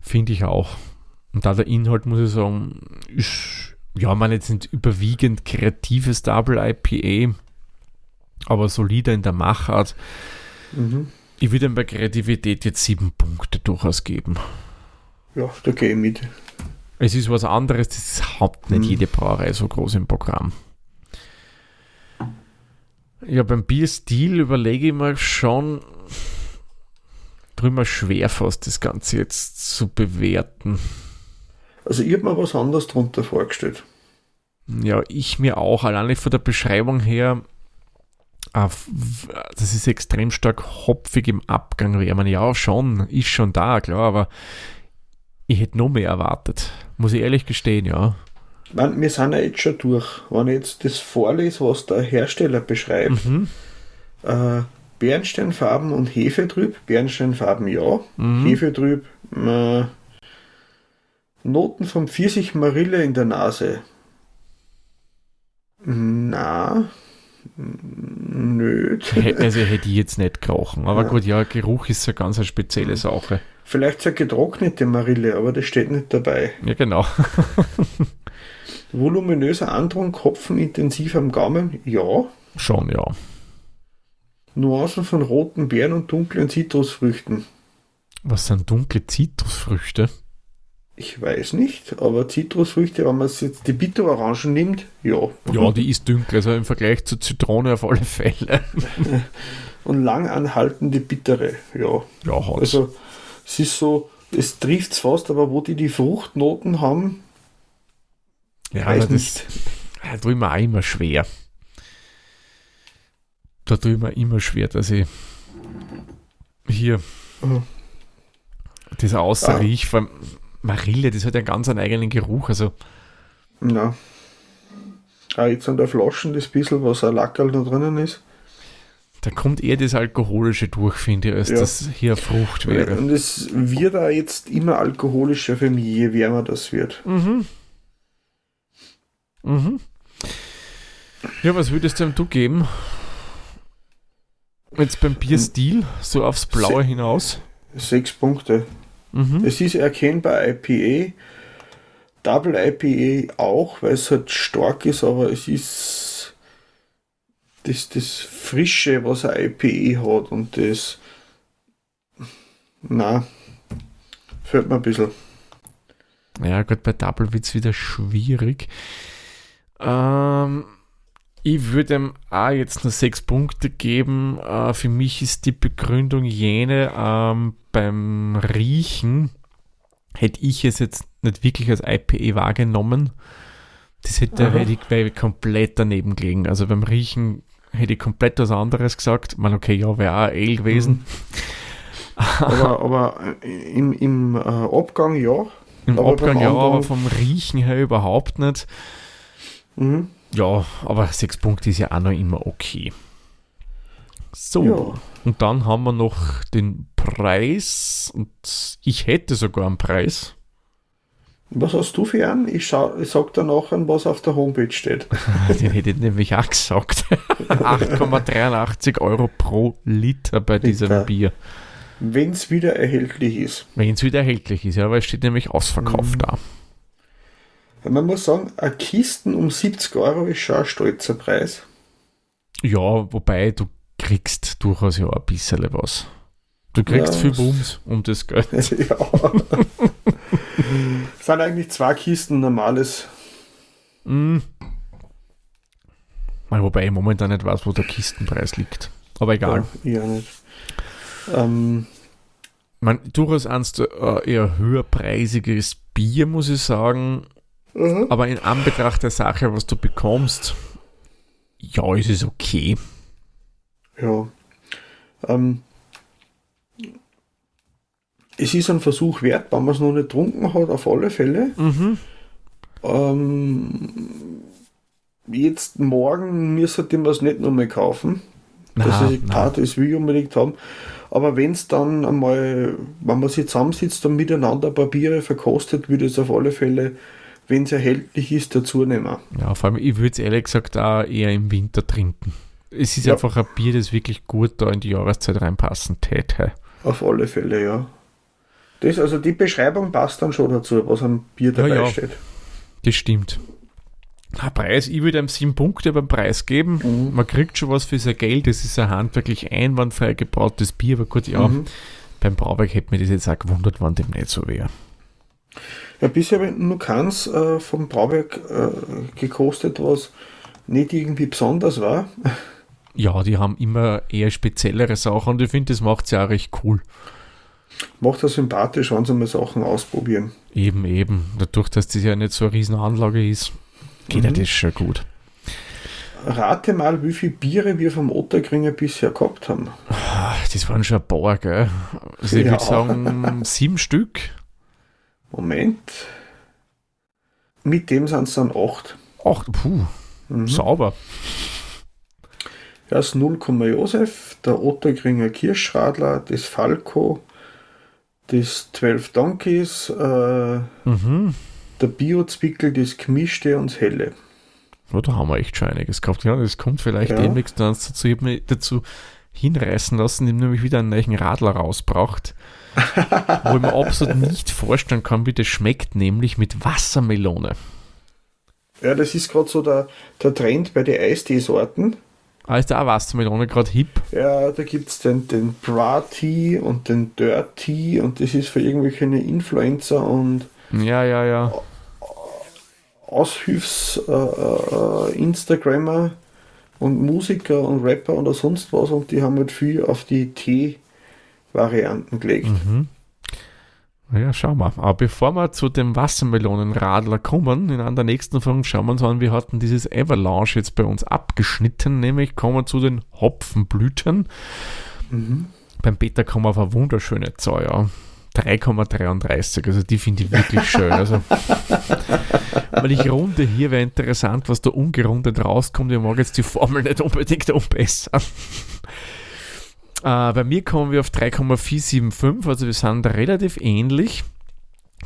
Speaker 2: Finde ich auch. Und da der Inhalt, muss ich sagen, ist ja, man jetzt nicht überwiegend kreatives Double IPA, aber solider in der Machart. Mhm. Ich würde bei Kreativität jetzt sieben Punkte durchaus geben.
Speaker 3: Ja, da gehe ich mit.
Speaker 2: Es ist was anderes, das hat nicht mhm. jede Brauerei so groß im Programm. Ja, beim Bierstil überlege ich mir schon drüber schwer fast das Ganze jetzt zu bewerten.
Speaker 3: Also ich habe mir was anderes darunter vorgestellt.
Speaker 2: Ja, ich mir auch. Alleine von der Beschreibung her, das ist extrem stark hopfig im Abgang. Ich meine, ja, schon, ist schon da, klar, aber ich hätte noch mehr erwartet. Muss ich ehrlich gestehen, ja.
Speaker 3: Man, wir sind ja jetzt schon durch. Wenn ich jetzt das vorlese, was der Hersteller beschreibt, mhm. äh, Bernsteinfarben und Hefetrüb, Bernsteinfarben ja, mhm. Hefetrüb, äh, Noten vom Pfirsich Marille in der Nase. Na, nö.
Speaker 2: Also hätte ich jetzt nicht gerochen. Aber ja. gut, ja, Geruch ist eine ganz eine spezielle Sache.
Speaker 3: Vielleicht so eine getrocknete Marille, aber das steht nicht dabei.
Speaker 2: Ja, genau.
Speaker 3: Voluminöser Andrang, Kopfen intensiv am Gaumen, ja.
Speaker 2: Schon, ja.
Speaker 3: Nuancen von roten Beeren und dunklen Zitrusfrüchten.
Speaker 2: Was sind dunkle Zitrusfrüchte?
Speaker 3: Ich weiß nicht, aber Zitrusfrüchte, wenn man jetzt die Bitterorangen nimmt, ja.
Speaker 2: Ja, die ist dunkel, also im Vergleich zur Zitrone auf alle Fälle.
Speaker 3: Und lang anhaltende Bittere, ja.
Speaker 2: Ja, hat's.
Speaker 3: Also es ist so, es trifft es fast, aber wo die die Fruchtnoten haben,
Speaker 2: ja, weiß das, nicht. Da tue ich mir auch immer schwer. Da tue ich mir immer schwer, dass ich hier mhm. das außerriech, ah. vor Marille, das hat ja ganz einen eigenen Geruch. Also.
Speaker 3: Ja. Ah, jetzt an der Flaschen das bisschen, was ein Lackerl da drinnen ist.
Speaker 2: Da kommt eher das Alkoholische durch, finde ich, als ja. dass hier Frucht wäre.
Speaker 3: Und es wird auch jetzt immer alkoholischer für mich, je wärmer das wird.
Speaker 2: Mhm. Mhm. Ja, was würdest du geben? Jetzt beim Bierstil, so aufs Blaue Se hinaus?
Speaker 3: Sechs Punkte. Mhm. Es ist erkennbar IPA, Double IPA auch, weil es halt stark ist, aber es ist das, das Frische, was ein IPA hat und das. Na, fällt mir ein bisschen.
Speaker 2: Ja, gut, bei Double wird es wieder schwierig. Ähm, ich würde ihm auch jetzt nur sechs Punkte geben. Äh, für mich ist die Begründung jene, ähm, beim Riechen hätte ich es jetzt nicht wirklich als IPA wahrgenommen. Das hätte, ich, ich komplett daneben gelegen. Also beim Riechen hätte ich komplett was anderes gesagt. Man, okay, ja, wäre auch Ale gewesen.
Speaker 3: Mhm. aber, aber äh, im, im äh, Abgang ja.
Speaker 2: Im aber Abgang ja, aber vom Riechen her überhaupt nicht. Mhm. Ja, aber sechs Punkte ist ja auch noch immer okay. So, ja. und dann haben wir noch den Preis und ich hätte sogar einen Preis.
Speaker 3: Was hast du für einen? Ich, schau, ich sag danach an, was auf der Homepage steht.
Speaker 2: Den hätte ich nämlich auch gesagt. 8,83 Euro pro Liter bei diesem Liter. Bier.
Speaker 3: Wenn es wieder erhältlich ist.
Speaker 2: Wenn es wieder erhältlich ist, ja, weil es steht nämlich ausverkauft mhm. da.
Speaker 3: Man muss sagen, eine Kisten um 70 Euro ist schon ein stolzer Preis.
Speaker 2: Ja, wobei du kriegst durchaus ja ein bisschen was. Du kriegst ja, viel Bums um das Geld. Ja. Es
Speaker 3: sind eigentlich zwei Kisten normales.
Speaker 2: Mm. Wobei ich momentan nicht weiß, wo der Kistenpreis liegt. Aber egal.
Speaker 3: Ja, nicht. Ähm,
Speaker 2: man, durchaus ein äh, eher höherpreisiges Bier, muss ich sagen. Mhm. Aber in Anbetracht der Sache, was du bekommst, ja, ist es okay.
Speaker 3: Ja. Ähm, es ist ein Versuch wert, wenn man es noch nicht getrunken hat, auf alle Fälle. Mhm. Ähm, jetzt morgen müsste man es nicht nochmal kaufen. Na, ich na. das will ich unbedingt haben. Aber wenn es dann einmal, wenn man sich zusammensitzt und miteinander Papiere verkostet, würde es auf alle Fälle wenn es erhältlich ist, dazu nehmen.
Speaker 2: Ja, vor allem, ich würde es ehrlich gesagt auch eher im Winter trinken. Es ist ja. einfach ein Bier, das wirklich gut da in die Jahreszeit reinpassen täte.
Speaker 3: Auf alle Fälle, ja. Das, also die Beschreibung passt dann schon dazu, was am Bier dabei ja, ja. steht.
Speaker 2: Das stimmt. Der Preis, ich würde ihm sieben Punkte beim Preis geben. Mhm. Man kriegt schon was für sein Geld. Das ist ein handwerklich einwandfrei gebrautes Bier. Aber gut, ja, mhm. beim Brauwerk hätte mir das jetzt auch gewundert, wann dem nicht so wäre.
Speaker 3: Ja, bisher habe ich nur keins äh, vom Brauwerk äh, gekostet, was nicht irgendwie besonders war.
Speaker 2: Ja, die haben immer eher speziellere Sachen und ich finde, das macht sie auch recht cool.
Speaker 3: Macht das sympathisch, wenn sie mal Sachen ausprobieren.
Speaker 2: Eben, eben. Dadurch, dass das ja nicht so eine Riesenanlage ist, geht mhm. ja das schon gut.
Speaker 3: Rate mal, wie viele Biere wir vom Otterkringer bisher gehabt haben.
Speaker 2: Das waren schon ein paar, gell? Also ich ja. würde sagen, sieben Stück.
Speaker 3: Moment. Mit dem sind es dann 8.
Speaker 2: 8, puh. Mhm. Sauber.
Speaker 3: Das 0, Josef, der Otterkringer Kirschradler, das Falco, das 12 Donkeys, äh, mhm. der Bio-Zwickel, das Gemischte und das Helle.
Speaker 2: Ja, da haben wir echt schon einiges gekauft. Ja, das kommt vielleicht ja. demnächst dazu. Ich habe mich dazu hinreißen lassen, indem nämlich wieder einen neuen Radler rausbraucht wo ich mir absolut nicht vorstellen kann, wie das schmeckt, nämlich mit Wassermelone.
Speaker 3: Ja, das ist gerade so der, der Trend bei den Eistee-Sorten.
Speaker 2: Ah, ist da auch Wassermelone gerade hip?
Speaker 3: Ja, da gibt es den, den Bra Tea und den Dirt Tea und das ist für irgendwelche Influencer und
Speaker 2: Ja, ja, ja.
Speaker 3: Aushilfs-Instagrammer äh, äh, und Musiker und Rapper oder sonst was und die haben halt viel auf die Tee-Varianten gelegt. Mhm.
Speaker 2: Ja, schauen wir. Aber bevor wir zu dem Wassermelonenradler kommen, in einer der nächsten Folgen schauen wir uns an, wir hatten dieses Avalanche jetzt bei uns abgeschnitten, nämlich kommen wir zu den Hopfenblüten. Mhm. Beim Beta kommen wir auf eine wunderschöne Zahl, ja. 3,33, also die finde ich wirklich schön. Also, weil ich runde hier, wäre interessant, was da ungerundet rauskommt. Ich mag jetzt die Formel nicht unbedingt umbessern. Äh, bei mir kommen wir auf 3,475, also wir sind relativ ähnlich.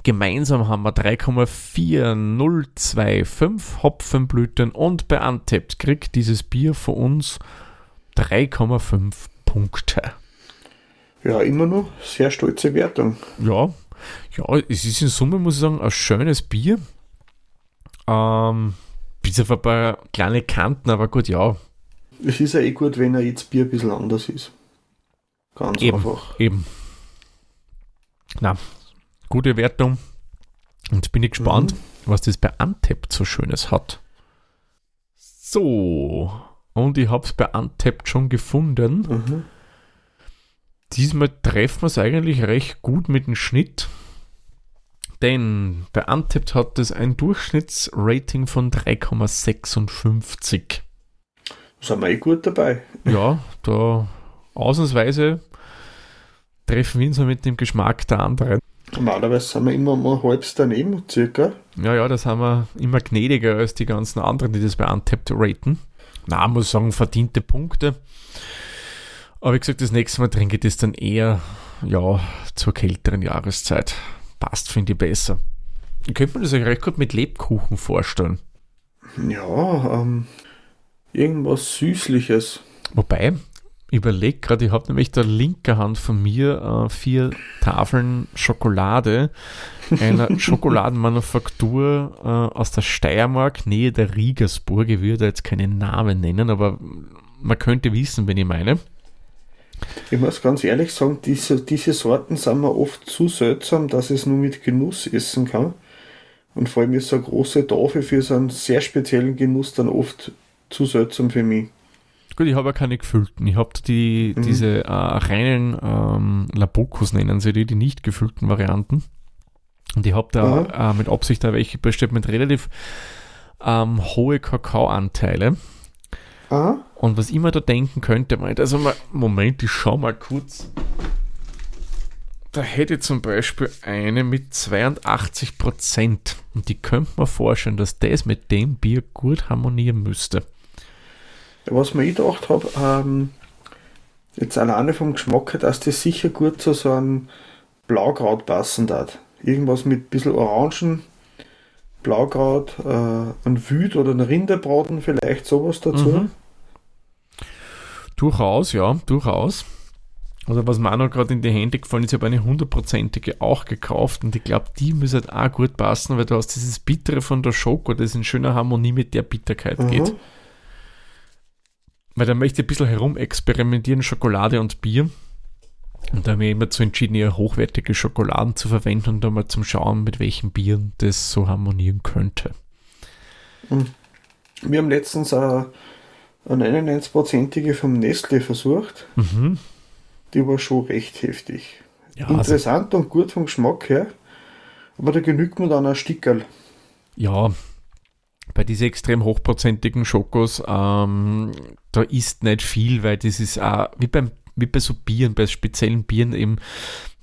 Speaker 2: Gemeinsam haben wir 3,4025 Hopfenblüten und bei Untapped kriegt dieses Bier von uns 3,5 Punkte.
Speaker 3: Ja, immer noch sehr stolze Wertung.
Speaker 2: Ja, ja, es ist in Summe, muss ich sagen, ein schönes Bier. Ähm, bis auf ein paar kleine Kanten, aber gut, ja.
Speaker 3: Es ist ja eh gut, wenn er jetzt Bier ein bisschen anders ist.
Speaker 2: Ganz eben, einfach. Eben. Na, gute Wertung. Und bin ich gespannt, mhm. was das bei Untapped so Schönes hat. So, und ich habe es bei Untapped schon gefunden. Mhm. Diesmal treffen wir es eigentlich recht gut mit dem Schnitt. Denn bei Untapped hat es ein Durchschnittsrating von 3,56.
Speaker 3: Sind wir eh gut dabei.
Speaker 2: Ja, da ausnahmsweise treffen wir uns mit dem Geschmack der anderen.
Speaker 3: Normalerweise sind wir immer mal halb daneben, circa.
Speaker 2: Ja, ja, das haben wir immer gnädiger als die ganzen anderen, die das bei Untapped raten. Na, muss sagen, verdiente Punkte. Aber wie gesagt, das nächste Mal trinke ich das dann eher ja, zur kälteren Jahreszeit. Passt, finde ich besser. Ich könnte mir das eigentlich recht gut mit Lebkuchen vorstellen.
Speaker 3: Ja, ähm, irgendwas Süßliches.
Speaker 2: Wobei, überlege gerade, ich habe nämlich der linke Hand von mir äh, vier Tafeln Schokolade einer Schokoladenmanufaktur äh, aus der Steiermark, Nähe der Riegersburg. Ich würde jetzt keinen Namen nennen, aber man könnte wissen, wenn ich meine.
Speaker 3: Ich muss ganz ehrlich sagen, diese, diese Sorten sind mir oft zu seltsam, dass ich es nur mit Genuss essen kann. Und vor allem ist so eine große Tafel für so einen sehr speziellen Genuss dann oft zu seltsam für mich.
Speaker 2: Gut, ich habe ja keine gefüllten. Ich habe die, mhm. diese äh, reinen ähm, Labokus nennen sie die, die nicht gefüllten Varianten. Und ich habe da äh, mit Absicht da welche bestellt mit relativ ähm, hohe Kakaoanteile. Aha. Und was ich mir da denken könnte, also mal, Moment, ich schau mal kurz. Da hätte ich zum Beispiel eine mit 82 Prozent. Und die könnte man vorstellen, dass das mit dem Bier gut harmonieren müsste.
Speaker 3: Was mir gedacht habe, ähm, jetzt alleine vom Geschmack her, dass das sicher gut zu so einem Blaukraut passen hat. Irgendwas mit ein bisschen Orangen, Blaukraut, äh, ein Wüt oder ein Rinderbraten, vielleicht sowas dazu. Mhm.
Speaker 2: Durchaus, ja, durchaus. Also was mir auch noch gerade in die Hände gefallen ist, ich habe eine hundertprozentige auch gekauft und ich glaube, die müsste halt auch gut passen, weil du hast dieses Bittere von der Schoko, das in schöner Harmonie mit der Bitterkeit mhm. geht. Weil da möchte ich ein bisschen herum experimentieren, Schokolade und Bier. Und da habe ich immer zu entschieden, eher hochwertige Schokoladen zu verwenden und da mal zum Schauen, mit welchen Bieren das so harmonieren könnte.
Speaker 3: Mhm. Wir haben letztens auch eine 99-prozentige vom Nestle versucht. Mhm. Die war schon recht heftig. Ja, also Interessant also, und gut vom Geschmack her, aber da genügt man dann ein Stickerl.
Speaker 2: Ja, bei diesen extrem hochprozentigen Schokos, ähm, da ist nicht viel, weil das ist auch, wie, beim, wie bei so Bieren, bei speziellen Bieren eben,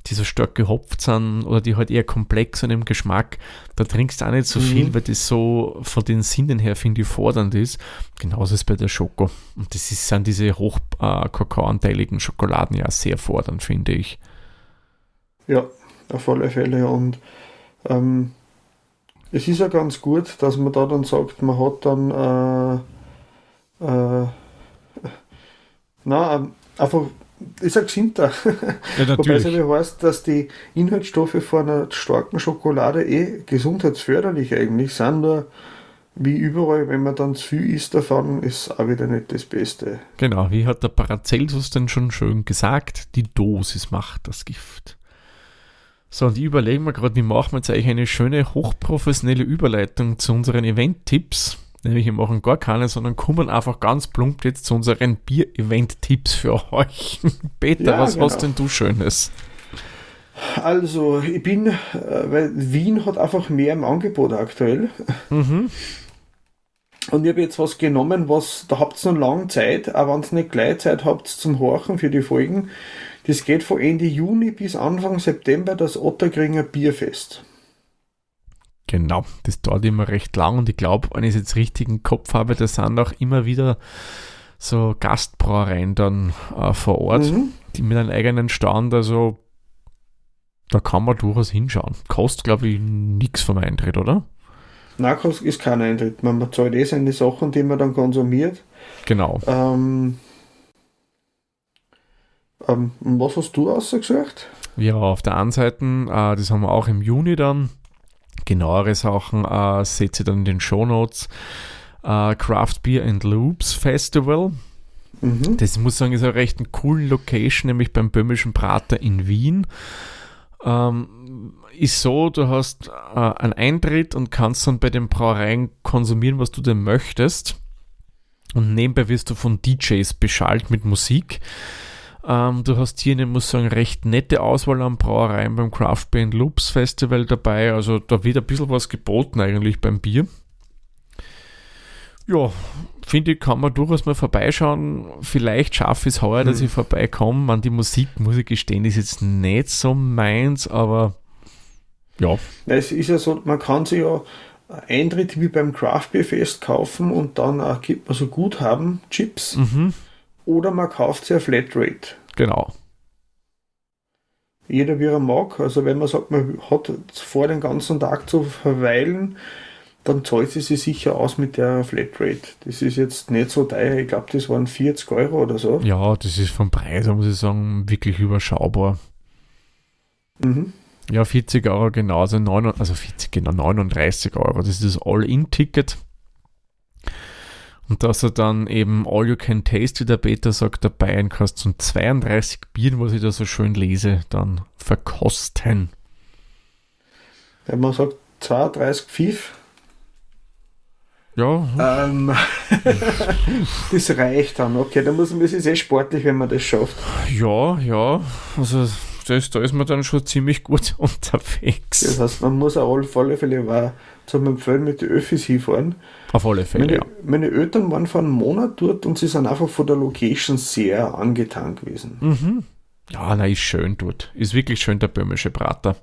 Speaker 2: die so stark gehopft sind oder die halt eher komplex sind im Geschmack, da trinkst du auch nicht so mhm. viel, weil das so von den Sinnen her, finde ich, fordernd ist. Genauso ist es bei der Schoko. Und das ist, sind diese hoch äh, kakaoanteiligen Schokoladen ja sehr fordernd, finde ich.
Speaker 3: Ja, auf alle Fälle. Und ähm, es ist ja ganz gut, dass man da dann sagt, man hat dann äh, äh, na, einfach ist ein gesinnter. Ja, Wobei es aber heißt, dass die Inhaltsstoffe von einer starken Schokolade eh gesundheitsförderlich eigentlich sind, nur wie überall, wenn man dann zu viel isst davon, ist auch wieder nicht das Beste.
Speaker 2: Genau, wie hat der Paracelsus denn schon schön gesagt, die Dosis macht das Gift. So, und ich überlege mir gerade, wie machen wir jetzt eigentlich eine schöne, hochprofessionelle Überleitung zu unseren Event-Tipps. Nämlich, wir machen gar keine, sondern kommen einfach ganz plump jetzt zu unseren Bier-Event-Tipps für euch. Peter, ja, was genau. hast denn du Schönes?
Speaker 3: Also, ich bin, äh, weil Wien hat einfach mehr im Angebot aktuell. Mhm. Und ich habe jetzt was genommen, was, da habt ihr noch lange Zeit, aber wenn ihr nicht gleich Zeit habt zum Horchen für die Folgen, das geht von Ende Juni bis Anfang September das Ottergringer Bierfest.
Speaker 2: Genau, das dauert immer recht lang und ich glaube, wenn ich es jetzt richtig im Kopf habe, da sind auch immer wieder so Gastbrauereien dann äh, vor Ort, mhm. die mit einem eigenen Stand, also da kann man durchaus hinschauen. Kostet, glaube ich, nichts vom Eintritt, oder?
Speaker 3: Nein, ist kein Eintritt. Man zahlt eh seine Sachen, die man dann konsumiert.
Speaker 2: Genau.
Speaker 3: Ähm, ähm, was hast du ausgesucht?
Speaker 2: Ja, auf der einen Seite, äh, das haben wir auch im Juni dann. Genauere Sachen äh, seht ihr dann in den Show Notes. Äh, Craft Beer and Loops Festival. Mhm. Das muss ich sagen, ist eine recht eine coole Location, nämlich beim Böhmischen Prater in Wien. Ähm, ist so, du hast äh, einen Eintritt und kannst dann bei den Brauereien konsumieren, was du denn möchtest. Und nebenbei wirst du von DJs beschallt mit Musik. Ähm, du hast hier eine, muss sagen, recht nette Auswahl an Brauereien beim Craft Beer Loops Festival dabei. Also da wird ein bisschen was geboten eigentlich beim Bier. Ja, finde ich, kann man durchaus mal vorbeischauen. Vielleicht schaffe ich es heuer, dass hm. ich vorbeikomme. An die Musik, muss ich gestehen, ist jetzt nicht so meins, aber ja.
Speaker 3: Es ist ja so, man kann sich ja Eintritt wie beim Craft Beer Fest kaufen und dann auch gibt man so Guthaben, Chips. Mhm. Oder man kauft sich eine Flatrate.
Speaker 2: Genau.
Speaker 3: Jeder wie er mag. Also wenn man sagt, man hat vor den ganzen Tag zu verweilen, dann zahlt sie sich sicher aus mit der Flatrate. Das ist jetzt nicht so teuer. Ich glaube, das waren 40 Euro oder so.
Speaker 2: Ja, das ist vom Preis, muss ich sagen, wirklich überschaubar. Mhm. Ja, 40 Euro genau, also, 9, also 40, genau 39 Euro. Das ist das All-In-Ticket. Und dass er dann eben All You Can Taste, wie der Peter sagt, dabei kannst zum 32 Bieren, was ich da so schön lese, dann verkosten.
Speaker 3: Wenn man sagt 32 Pfiff,
Speaker 2: ja.
Speaker 3: Ähm, das reicht dann, okay. Da muss man, das ist eh sportlich, wenn man das schafft.
Speaker 2: Ja, ja. Also das, da ist man dann schon ziemlich gut unterwegs.
Speaker 3: Das heißt, man muss auf alle Fälle war zum Empfehlen mit den Öffis hinfahren.
Speaker 2: Auf alle Fälle,
Speaker 3: meine,
Speaker 2: ja.
Speaker 3: Meine Eltern waren vor einem Monat dort und sie sind einfach von der Location sehr angetan gewesen.
Speaker 2: Mhm. Ja, na, ist schön dort. Ist wirklich schön, der böhmische Prater.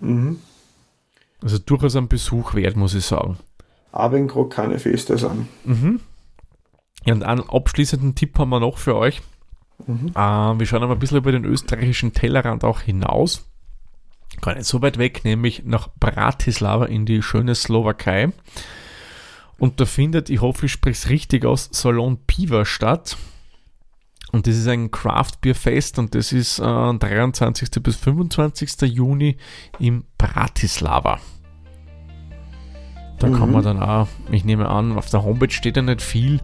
Speaker 2: Mhm. Also durchaus ein Besuch wert, muss ich sagen.
Speaker 3: Aber in gerade keine Feste sind.
Speaker 2: Mhm. Ja, und einen abschließenden Tipp haben wir noch für euch. Mhm. Äh, wir schauen aber ein bisschen über den österreichischen Tellerrand auch hinaus. Gar nicht so weit weg, nämlich nach Bratislava in die schöne Slowakei. Und da findet, ich hoffe, ich spreche es richtig aus, Salon Piva statt. Und das ist ein Craft Beer Fest und das ist äh, 23. bis 25. Juni in Bratislava. Da mhm. kann man dann auch, ich nehme an, auf der Homepage steht ja nicht viel,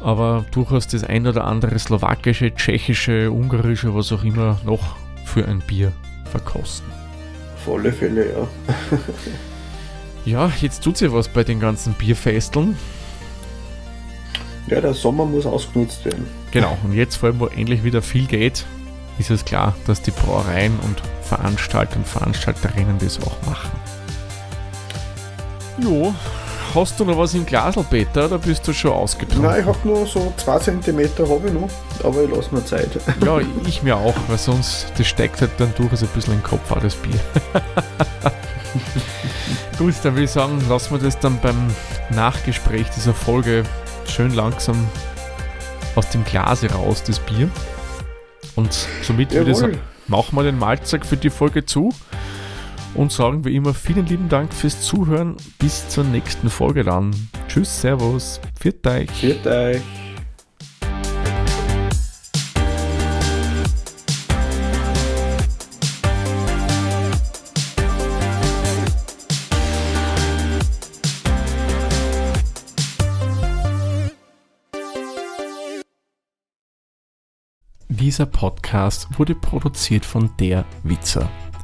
Speaker 2: aber durchaus das ein oder andere slowakische, tschechische, ungarische, was auch immer noch für ein Bier verkosten.
Speaker 3: Volle Fälle, ja.
Speaker 2: ja, jetzt tut sich was bei den ganzen Bierfesteln.
Speaker 3: Ja, der Sommer muss ausgenutzt werden.
Speaker 2: Genau, und jetzt vor allem, wo endlich wieder viel geht, ist es klar, dass die Brauereien und Veranstalter und Veranstalterinnen das auch machen. Jo, Hast du noch was im Glasl, Peter, oder bist du schon ausgetrunken?
Speaker 3: Nein, ich habe nur so 2 cm habe ich noch, aber ich lasse mir Zeit.
Speaker 2: Ja, ich mir auch, weil sonst, das steigt halt dann durchaus ein bisschen in den Kopf, auch das Bier. Gut, dann würde ich sagen, lassen wir das dann beim Nachgespräch dieser Folge schön langsam aus dem Glase raus, das Bier. Und somit würde ich sagen, machen wir den Malzack für die Folge zu und sagen wie immer vielen lieben Dank fürs Zuhören. Bis zur nächsten Folge dann. Tschüss, Servus, viert euch.
Speaker 3: Viert euch.
Speaker 2: Dieser Podcast wurde produziert von der Witzer.